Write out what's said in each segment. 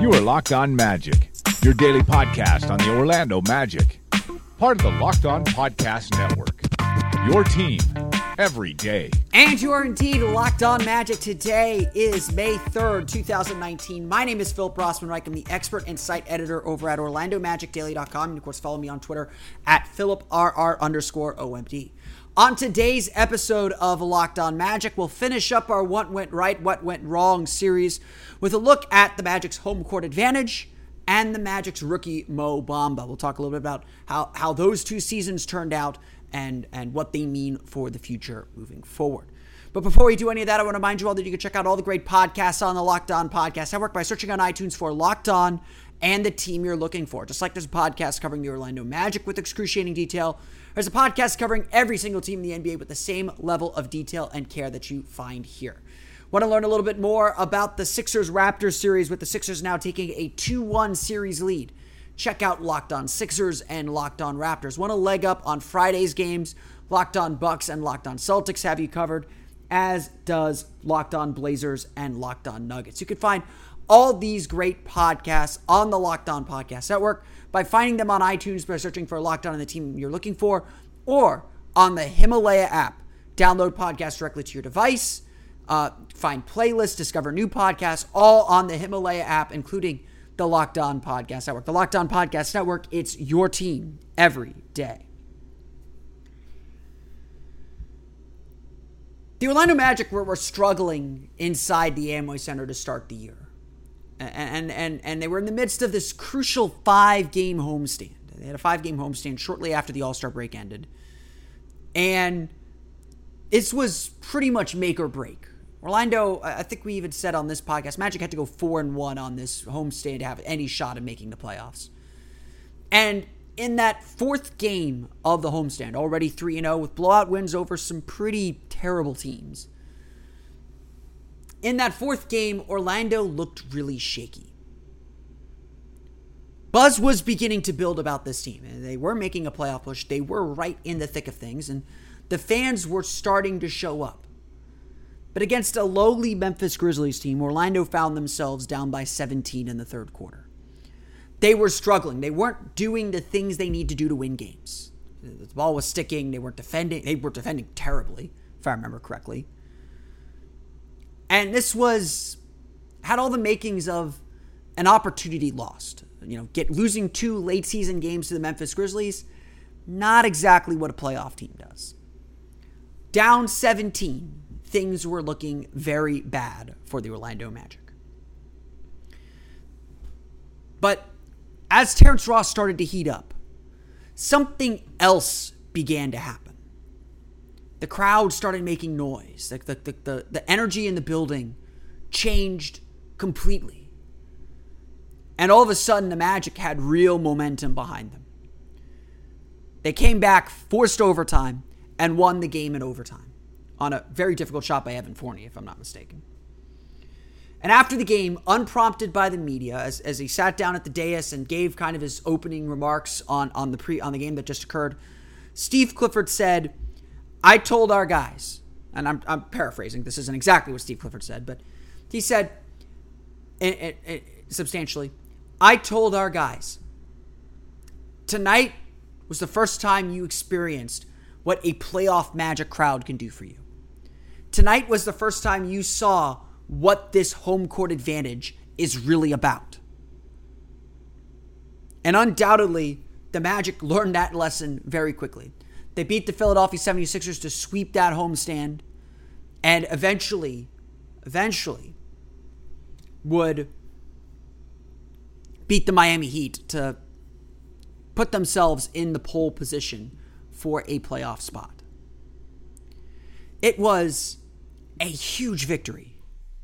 You are Locked On Magic, your daily podcast on the Orlando Magic, part of the Locked On Podcast Network. Your team every day. And you are indeed locked on magic. Today is May 3rd, 2019. My name is Philip Rossman-Reich. I'm the expert and site editor over at OrlandoMagicDaily.com. And of course, follow me on Twitter at PhilipRR underscore OMD. On today's episode of Locked On Magic, we'll finish up our What Went Right, What Went Wrong series with a look at the Magic's home court advantage and the Magic's rookie Mo Bamba. We'll talk a little bit about how, how those two seasons turned out and, and what they mean for the future moving forward. But before we do any of that, I want to remind you all that you can check out all the great podcasts on the Locked On Podcast Network by searching on iTunes for Locked On and the team you're looking for. Just like there's a podcast covering the Orlando Magic with excruciating detail, there's a podcast covering every single team in the NBA with the same level of detail and care that you find here. Want to learn a little bit more about the Sixers Raptors series with the Sixers now taking a 2 1 series lead? Check out Locked On Sixers and Locked On Raptors. Want a leg up on Friday's games? Locked On Bucks and Locked On Celtics have you covered, as does Locked On Blazers and Locked On Nuggets. You can find all these great podcasts on the Locked On Podcast Network by finding them on iTunes by searching for Locked On and the team you're looking for, or on the Himalaya app. Download podcasts directly to your device. Uh, find playlists, discover new podcasts, all on the Himalaya app, including the Locked On Podcast Network. The Locked On Podcast Network, it's your team every day. The Orlando Magic were, were struggling inside the Amway Center to start the year. And, and, and they were in the midst of this crucial five game homestand. They had a five game homestand shortly after the All Star break ended. And this was pretty much make or break. Orlando, I think we even said on this podcast, Magic had to go four and one on this homestand to have any shot at making the playoffs. And in that fourth game of the homestand, already 3 and 0 with blowout wins over some pretty terrible teams. In that fourth game, Orlando looked really shaky. Buzz was beginning to build about this team. and They were making a playoff push. They were right in the thick of things, and the fans were starting to show up. But against a lowly Memphis Grizzlies team, Orlando found themselves down by 17 in the third quarter. They were struggling. They weren't doing the things they need to do to win games. The ball was sticking. They weren't defending. They were defending terribly, if I remember correctly. And this was had all the makings of an opportunity lost. You know, get losing two late season games to the Memphis Grizzlies, not exactly what a playoff team does. Down 17, things were looking very bad for the Orlando Magic. But as Terrence Ross started to heat up, something else began to happen. The crowd started making noise. Like the, the, the, the energy in the building changed completely. And all of a sudden, the Magic had real momentum behind them. They came back, forced overtime, and won the game in overtime on a very difficult shot by Evan Fournier, if I'm not mistaken. And after the game, unprompted by the media, as, as he sat down at the dais and gave kind of his opening remarks on, on the pre on the game that just occurred, Steve Clifford said, I told our guys, and I'm, I'm paraphrasing, this isn't exactly what Steve Clifford said, but he said it, it, it, substantially, I told our guys, tonight was the first time you experienced what a playoff magic crowd can do for you. Tonight was the first time you saw what this home court advantage is really about. And undoubtedly, the Magic learned that lesson very quickly. They beat the Philadelphia 76ers to sweep that homestand and eventually, eventually would beat the Miami Heat to put themselves in the pole position for a playoff spot. It was a huge victory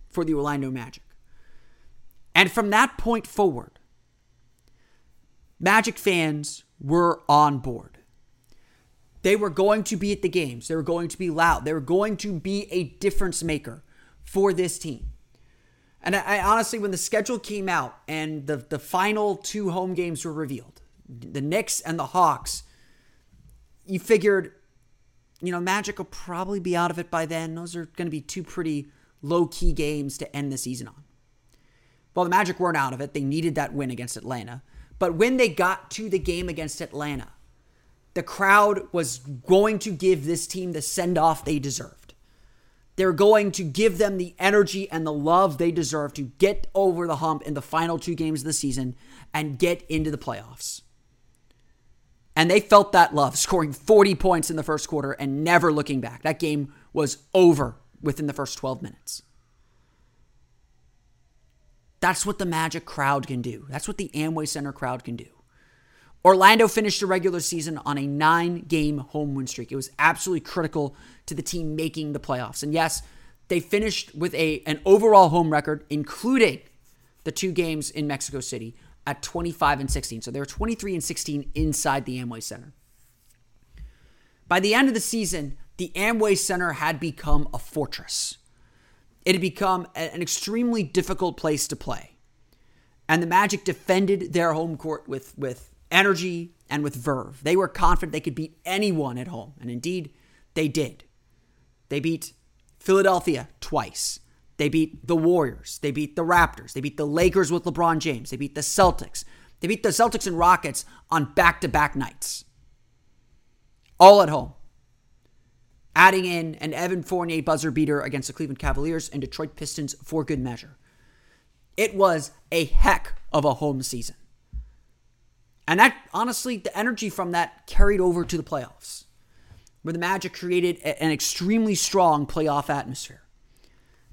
for the Orlando Magic. And from that point forward, Magic fans were on board. They were going to be at the games. They were going to be loud. They were going to be a difference maker for this team. And I, I, honestly, when the schedule came out and the, the final two home games were revealed, the Knicks and the Hawks, you figured, you know, Magic will probably be out of it by then. Those are going to be two pretty low key games to end the season on. Well, the Magic weren't out of it. They needed that win against Atlanta. But when they got to the game against Atlanta, the crowd was going to give this team the send off they deserved. They're going to give them the energy and the love they deserve to get over the hump in the final two games of the season and get into the playoffs. And they felt that love, scoring 40 points in the first quarter and never looking back. That game was over within the first 12 minutes. That's what the Magic crowd can do. That's what the Amway Center crowd can do. Orlando finished the regular season on a nine game home win streak. It was absolutely critical to the team making the playoffs. And yes, they finished with a, an overall home record, including the two games in Mexico City, at 25 and 16. So they were 23 and 16 inside the Amway Center. By the end of the season, the Amway Center had become a fortress. It had become an extremely difficult place to play. And the Magic defended their home court with, with energy, and with verve. They were confident they could beat anyone at home, and indeed, they did. They beat Philadelphia twice. They beat the Warriors. They beat the Raptors. They beat the Lakers with LeBron James. They beat the Celtics. They beat the Celtics and Rockets on back to back nights. All at home. Adding in an Evan Fournier buzzer beater against the Cleveland Cavaliers and Detroit Pistons for good measure. It was a heck of a home season. And that, honestly, the energy from that carried over to the playoffs, where the Magic created an extremely strong playoff atmosphere.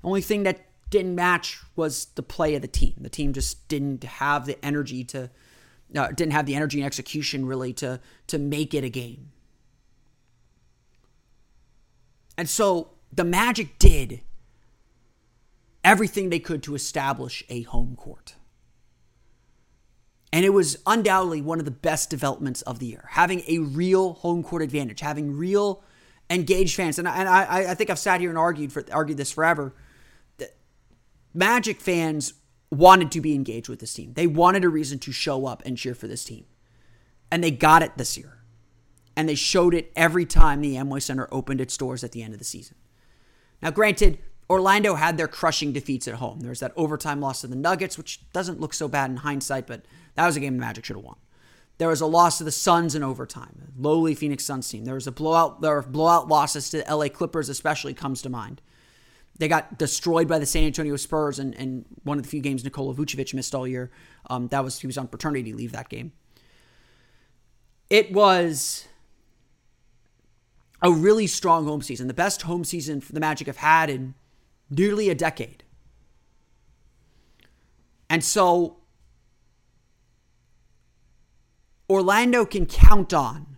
The only thing that didn't match was the play of the team. The team just didn't have the energy to, uh, didn't have the energy and execution really to to make it a game. And so the Magic did everything they could to establish a home court. And it was undoubtedly one of the best developments of the year. Having a real home court advantage, having real engaged fans. And I, and I, I think I've sat here and argued for argued this forever. That Magic fans wanted to be engaged with this team. They wanted a reason to show up and cheer for this team. And they got it this year. And they showed it every time the Amway Center opened its doors at the end of the season. Now, granted, Orlando had their crushing defeats at home. There was that overtime loss to the Nuggets, which doesn't look so bad in hindsight, but that was a game the Magic should have won. There was a loss to the Suns in overtime, lowly Phoenix Suns team. There was a blowout. There were blowout losses to the LA Clippers, especially comes to mind. They got destroyed by the San Antonio Spurs, and, and one of the few games Nikola Vucevic missed all year. Um, that was he was on paternity leave that game. It was a really strong home season, the best home season the Magic have had in nearly a decade. And so Orlando can count on,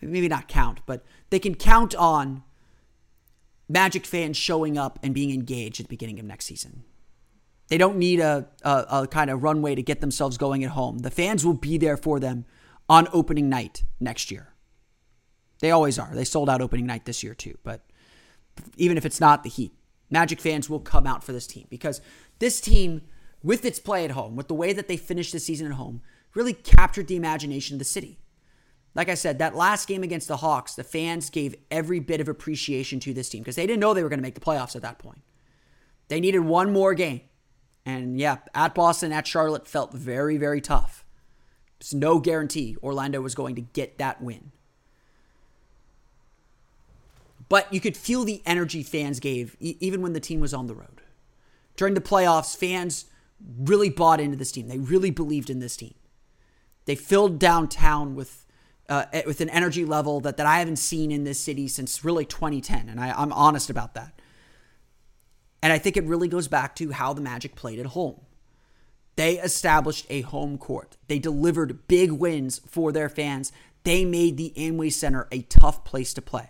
maybe not count, but they can count on Magic fans showing up and being engaged at the beginning of next season. They don't need a, a, a, kind of runway to get themselves going at home. The fans will be there for them on opening night next year. They always are. They sold out opening night this year too. But even if it's not the Heat, Magic fans will come out for this team because this team, with its play at home, with the way that they finished the season at home, really captured the imagination of the city. Like I said, that last game against the Hawks, the fans gave every bit of appreciation to this team because they didn't know they were going to make the playoffs at that point. They needed one more game. And yeah, at Boston, at Charlotte felt very, very tough. There's no guarantee Orlando was going to get that win. But you could feel the energy fans gave even when the team was on the road. During the playoffs, fans really bought into this team. They really believed in this team. They filled downtown with uh, with an energy level that, that I haven't seen in this city since really 2010, and I, I'm honest about that. And I think it really goes back to how the Magic played at home. They established a home court. They delivered big wins for their fans. They made the Amway Center a tough place to play.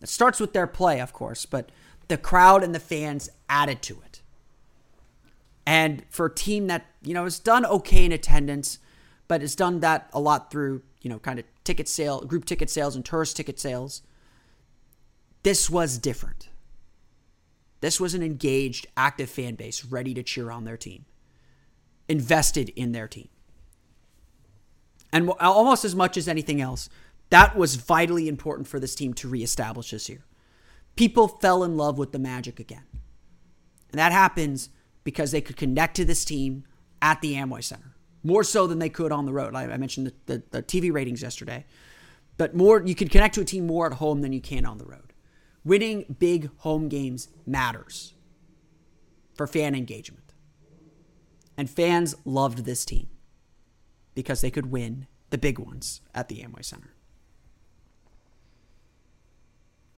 It starts with their play, of course, but the crowd and the fans added to it. And for a team that, you know, has done okay in attendance, but has done that a lot through, you know, kind of ticket sale, group ticket sales and tourist ticket sales, this was different. This was an engaged, active fan base ready to cheer on their team, invested in their team. And almost as much as anything else, that was vitally important for this team to reestablish this year. People fell in love with the Magic again. And that happens because they could connect to this team at the Amway Center more so than they could on the road. I, mentioned the, the, the TV ratings yesterday, but more you can connect to a team more at home than you can on the road. Winning big home games matters for fan engagement. And fans loved this team because they could win the big ones at the Amway Center.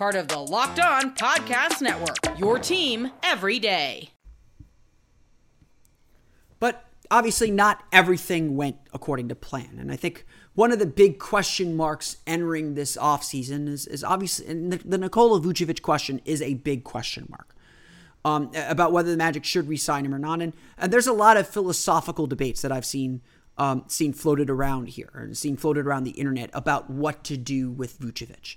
part of the Locked On Podcast Network. Your team every day. But obviously, not everything went according to plan. And I think one of the big question marks entering this offseason is, is obviously, and the, the Nikola Vucevic question is a big question mark. Um, about whether the Magic should resign him or not, and, and there's a lot of philosophical debates that I've seen um, seen floated around here and seen floated around the internet about what to do with Vucevic.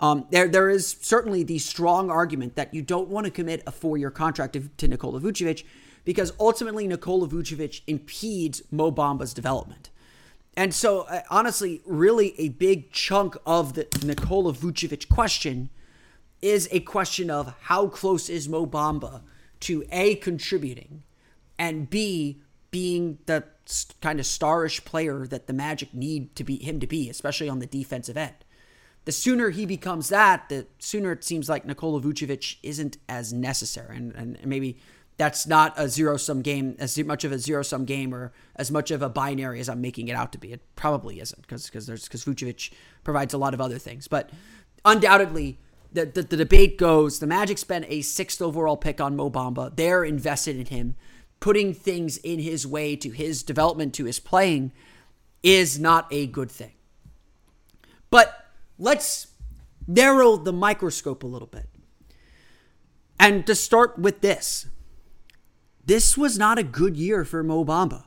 Um, there, there is certainly the strong argument that you don't want to commit a four-year contract to, to Nikola Vucevic because ultimately Nikola Vucevic impedes Mo Bamba's development. And so, uh, honestly, really a big chunk of the Nikola Vucevic question is a question of how close is Mo Bamba to A, contributing, and B, being the kind of starish player that the Magic need to be him to be, especially on the defensive end the sooner he becomes that, the sooner it seems like Nikola Vucevic isn't as necessary. And, and maybe that's not a zero sum game, as much of a zero sum game or as much of a binary as I'm making it out to be. It probably isn't because because Vucevic provides a lot of other things. But undoubtedly, the, the, the debate goes the Magic spent a sixth overall pick on Mo Bamba. They're invested in him. Putting things in his way to his development, to his playing, is not a good thing. But let's narrow the microscope a little bit. And to start with this, this was not a good year for Mo Bamba.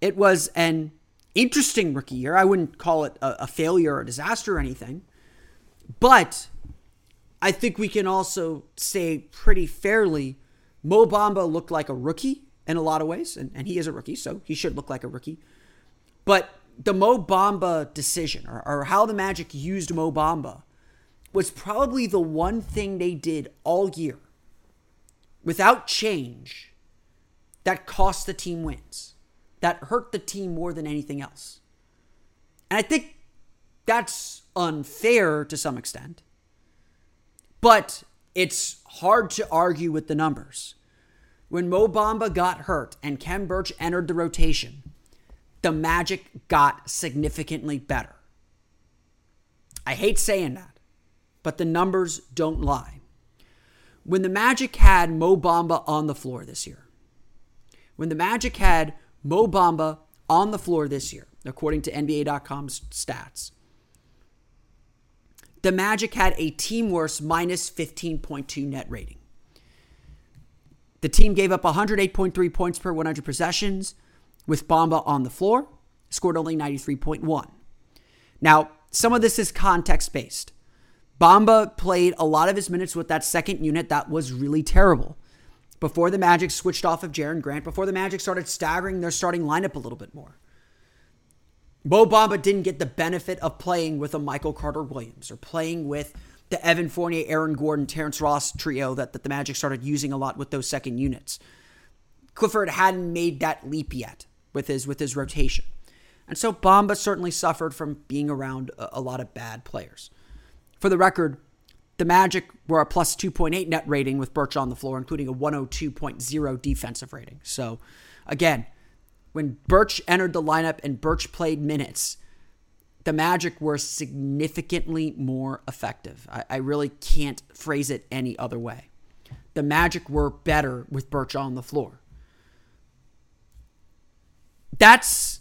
It was an interesting rookie year. I wouldn't call it a, a failure or a disaster or anything. But I think we can also say pretty fairly Mo Bamba looked like a rookie in a lot of ways, and, and he is a rookie, so he should look like a rookie. But the Mo Bamba decision or, or how the Magic used Mo Bamba was probably the one thing they did all year without change that cost the team wins, that hurt the team more than anything else. And I think that's unfair to some extent, but it's hard to argue with the numbers. When Mo Bamba got hurt and Khem Birch entered the rotation, the Magic got significantly better. I hate saying that, but the numbers don't lie. When the Magic had Mo Bamba on the floor this year, when the Magic had Mo Bamba on the floor this year, according to NBA.com's stats, the Magic had a team worst minus 15.2 net rating. The team gave up 108.3 points per 100 possessions, with Bamba on the floor, scored only 93.1. Now, some of this is context based. Bamba played a lot of his minutes with that second unit that was really terrible. Before the Magic switched off of Jerian Grant, before the Magic started staggering their starting lineup a little bit more. Mo Bamba didn't get the benefit of playing with a Michael Carter Williams or playing with the Evan Fournier, Aaron Gordon, Terrence Ross trio that, that the Magic started using a lot with those second units. Clifford hadn't made that leap yet with his with his rotation. And so Bamba certainly suffered from being around a, a lot of bad players. For the record, the Magic were a plus 2.8 net rating with Birch on the floor, including a 102.0 defensive rating. So, again, when Birch entered the lineup and Birch played minutes, the Magic were significantly more effective. I, I really can't phrase it any other way. The Magic were better with Birch on the floor. That's,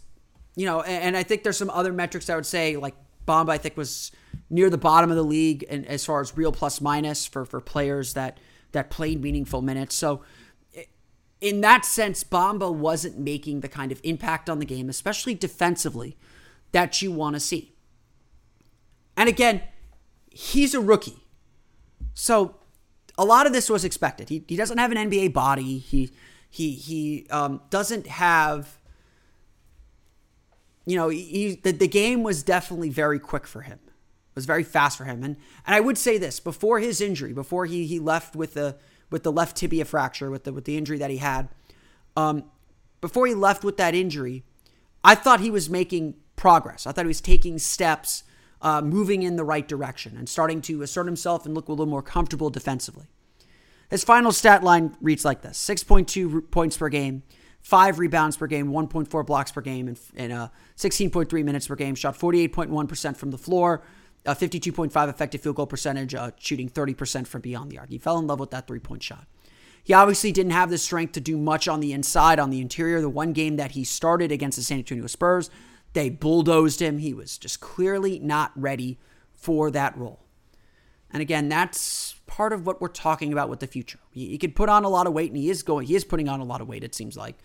you know, and, and I think there's some other metrics I would say, like Bamba, I think was near the bottom of the league and as far as real plus minus for for players that that played meaningful minutes. So in that sense, Bamba wasn't making the kind of impact on the game, especially defensively, that you want to see. And again, he's a rookie. So a lot of this was expected. He, he doesn't have an NBA body. He he he um, doesn't have you know, he, the, the game was definitely very quick for him. It was very fast for him. And and I would say this, before his injury, before he he left with the with the left tibia fracture, with the with the injury that he had, um, before he left with that injury, I thought he was making progress. I thought he was taking steps, uh, moving in the right direction, and starting to assert himself and look a little more comfortable defensively. His final stat line reads like this: 6.2 points per game, five rebounds per game, 1.4 blocks per game, and, and uh, 16.3 minutes per game. Shot 48.1% from the floor, uh, 52.5 effective field goal percentage, uh, shooting 30% from beyond the arc. He fell in love with that three point shot. He obviously didn't have the strength to do much on the inside, on the interior. The one game that he started against the San Antonio Spurs, they bulldozed him. He was just clearly not ready for that role. And again, that's part of what we're talking about with the future. He, he could put on a lot of weight, and he is going. He is putting on a lot of weight. It seems like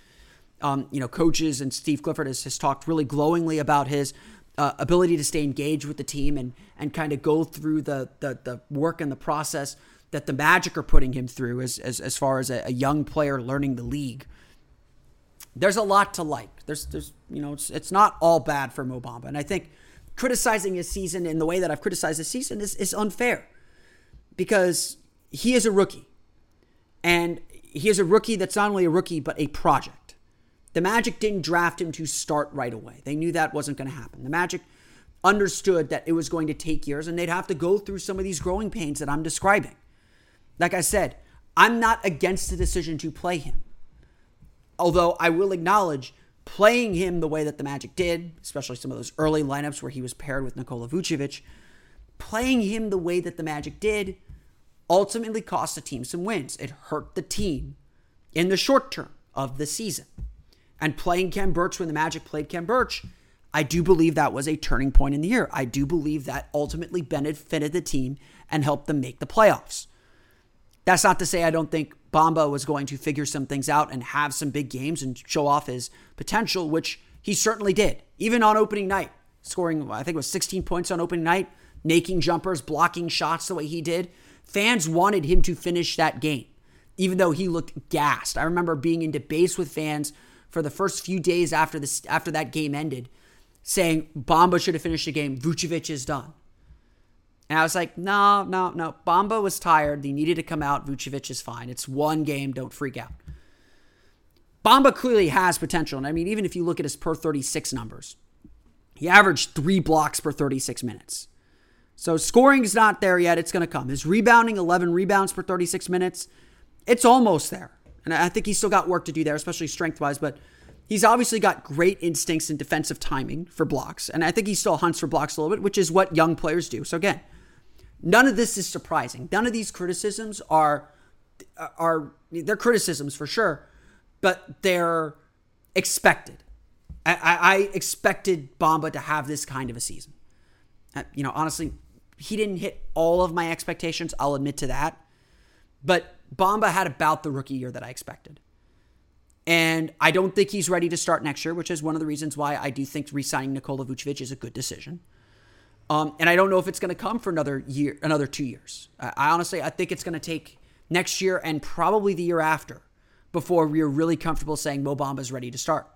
um, you know, coaches and Steve Clifford has, has talked really glowingly about his uh, ability to stay engaged with the team and and kind of go through the, the the work and the process that the Magic are putting him through as as, as far as a, a young player learning the league. There's a lot to like. There's there's you know it's it's not all bad for Mo Bamba, and I think criticizing his season in the way that I've criticized his season is is unfair because he is a rookie, and he is a rookie that's not only a rookie but a project. The Magic didn't draft him to start right away. They knew that wasn't going to happen. The Magic understood that it was going to take years and they'd have to go through some of these growing pains that I'm describing. Like I said, I'm not against the decision to play him. Although I will acknowledge playing him the way that the Magic did, especially some of those early lineups where he was paired with Nikola Vucevic, playing him the way that the Magic did ultimately cost the team some wins. It hurt the team in the short term of the season and playing Khem Birch when the Magic played Khem Birch, I do believe that was a turning point in the year. I do believe that ultimately benefited the team and helped them make the playoffs. That's not to say I don't think Bamba was going to figure some things out and have some big games and show off his potential, which he certainly did, even on opening night, scoring, I think it was 16 points on opening night, making jumpers, blocking shots the way he did. Fans wanted him to finish that game, even though he looked gassed. I remember being in debates with fans for the first few days after this after that game ended, saying Bamba should have finished the game. Vucevic is done. And I was like, no, no, no. Bamba was tired. He needed to come out. Vucevic is fine. It's one game. Don't freak out. Bamba clearly has potential. And I mean, even if you look at his per 36 numbers, he averaged three blocks per 36 minutes. So scoring is not there yet. It's going to come. His rebounding, 11 rebounds per 36 minutes, it's almost there. And I think he's still got work to do there, especially strength wise, but he's obviously got great instincts and defensive timing for blocks. And I think he still hunts for blocks a little bit, which is what young players do. So again, none of this is surprising. None of these criticisms are are they're criticisms for sure, but they're expected. I, I expected Bamba to have this kind of a season. Uh, you know, honestly, he didn't hit all of my expectations. I'll admit to that. But Bamba had about the rookie year that I expected. And I don't think he's ready to start next year, which is one of the reasons why I do think re-signing Nikola Vucevic is a good decision. Um, and I don't know if it's going to come for another year, another two years. I, I honestly, I think it's going to take next year and probably the year after before we're really comfortable saying Mo is ready to start.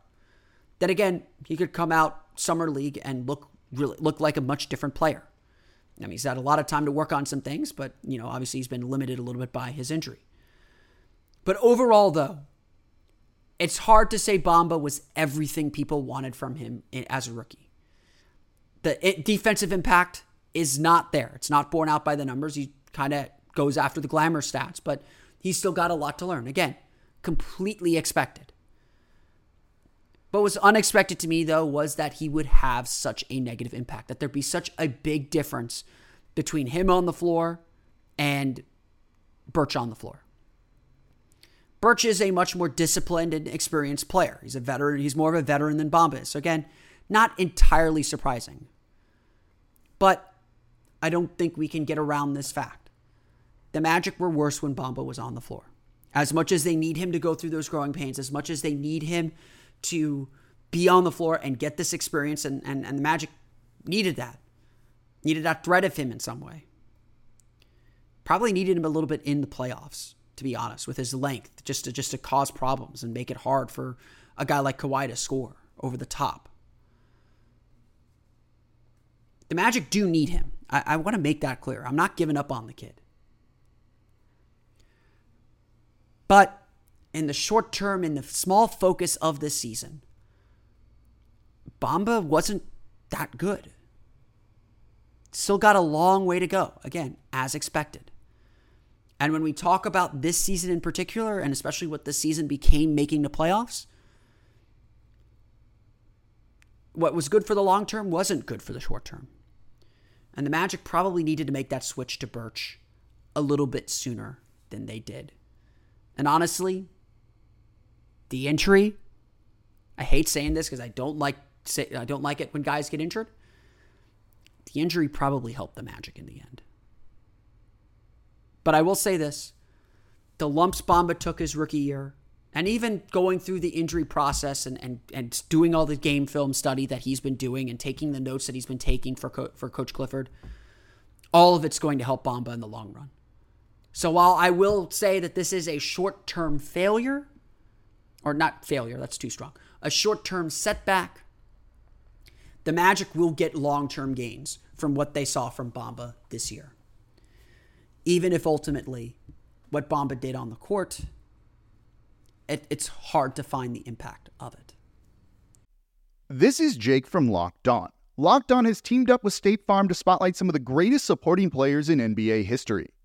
Then again, he could come out summer league and look really look like a much different player. I mean, he's had a lot of time to work on some things, but, you know, obviously he's been limited a little bit by his injury. But overall, though, it's hard to say Bamba was everything people wanted from him as a rookie. The defensive impact is not there. It's not borne out by the numbers. He kind of goes after the glamour stats, but he's still got a lot to learn. Again, completely expected. What was unexpected to me, though, was that he would have such a negative impact, that there'd be such a big difference between him on the floor and Birch on the floor. Birch is a much more disciplined and experienced player. He's a veteran. He's more of a veteran than Bamba is. So again, not entirely surprising. But I don't think we can get around this fact. The Magic were worse when Bamba was on the floor. As much as they need him to go through those growing pains, as much as they need him to be on the floor and get this experience, and, and, and the Magic needed that. Needed that threat of him in some way. Probably needed him a little bit in the playoffs to be honest, with his length, just to just to cause problems and make it hard for a guy like Kawhi to score over the top. The Magic do need him. I, I want to make that clear. I'm not giving up on the kid. But in the short term, in the small focus of this season, Bamba wasn't that good. Still got a long way to go, again, as expected. And when we talk about this season in particular, and especially what this season became making the playoffs, what was good for the long term wasn't good for the short term. And the Magic probably needed to make that switch to Birch a little bit sooner than they did. And honestly, the injury, I hate saying this because I don't like say, I don't like it when guys get injured. The injury probably helped the Magic in the end. But I will say this the lumps Bamba took his rookie year, and even going through the injury process and, and, and doing all the game film study that he's been doing and taking the notes that he's been taking for, Co- for Coach Clifford, all of it's going to help Bamba in the long run. So while I will say that this is a short term failure, or not failure, that's too strong, a short term setback, the Magic will get long term gains from what they saw from Bamba this year even if ultimately what Bamba did on the court, it, it's hard to find the impact of it. This is Jake from Locked On. Locked On has teamed up with State Farm to spotlight some of the greatest supporting players in NBA history.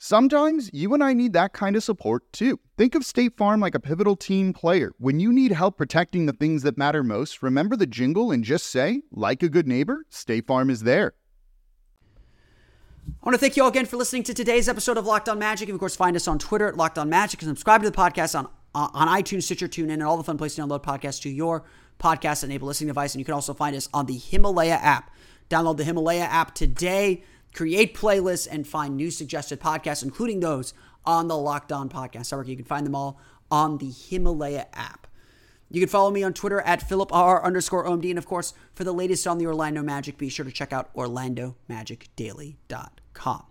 Sometimes you and I need that kind of support too. Think of State Farm like a pivotal team player. When you need help protecting the things that matter most, remember the jingle and just say, like a good neighbor, State Farm is there. I want to thank you all again for listening to today's episode of Locked On Magic. And of course, find us on Twitter at Locked On Magic and subscribe to the podcast on, uh, on iTunes, Stitcher, TuneIn, and all the fun places to download podcasts to your podcast enabled listening device. And you can also find us on the Himalaya app. Download the Himalaya app today, create playlists, and find new suggested podcasts, including those on the Locked On Podcast Network. You can find them all on the Himalaya app. You can follow me on Twitter at Philip R underscore OMD. And of course, for the latest on the Orlando Magic, be sure to check out OrlandoMagicDaily.com.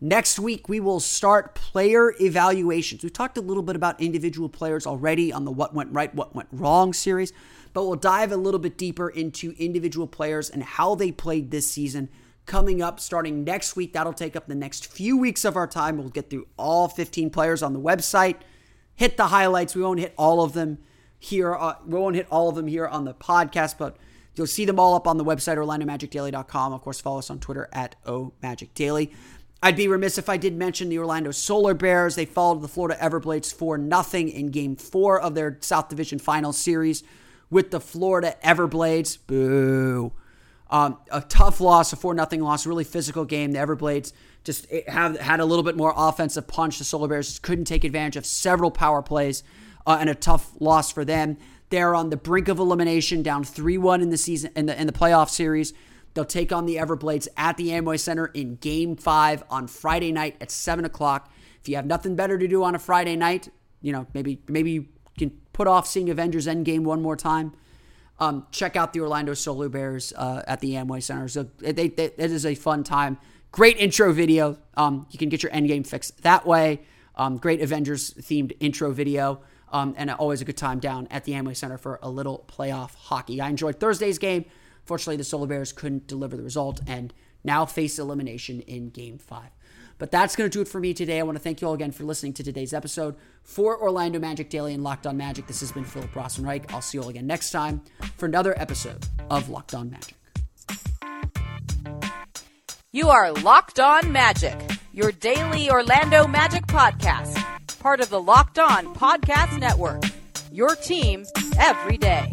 Next week, we will start player evaluations. We've talked a little bit about individual players already on the What Went Right, What Went Wrong series but we'll dive a little bit deeper into individual players and how they played this season. Coming up starting next week, that'll take up the next few weeks of our time. We'll get through all 15 players on the website, hit the highlights. We won't hit all of them here. Uh, we won't hit all of them here on the podcast, but you'll see them all up on the website, OrlandoMagicDaily.com. Of course, follow us on Twitter at OMagicDaily. I'd be remiss if I did mention the Orlando Solar Bears. They followed the Florida Everblades for nothing in Game Four of their South Division Final Series with the Florida Everblades. Boo. Um, a tough loss, a 4 0 loss, really physical game. The Everblades just have had a little bit more offensive punch. The Solar Bears couldn't take advantage of several power plays uh, and a tough loss for them. They're on the brink of elimination, down 3 1 in the season in the in the playoff series. They'll take on the Everblades at the Amway Center in game five on Friday night at 7 o'clock. If you have nothing better to do on a Friday night, you know, maybe maybe you can put off seeing Avengers Endgame one more time. Um, check out the Orlando Solar Bears uh, at the Amway Center. So it, it, it is a fun time. Great intro video. Um, you can get your Endgame fix that way. Um, great Avengers themed intro video. Um, and always a good time down at the Amway Center for a little playoff hockey. I enjoyed Thursday's game. Fortunately, the Solar Bears couldn't deliver the result and now face elimination in game five. But that's going to do it for me today. I want to thank you all again for listening to today's episode. For Orlando Magic Daily and Locked On Magic, this has been Philip Rossman-Reich. I'll see you all again next time for another episode of Locked On Magic. You are Locked On Magic, your daily Orlando Magic podcast, part of the Locked On Podcast Network. Your team every day.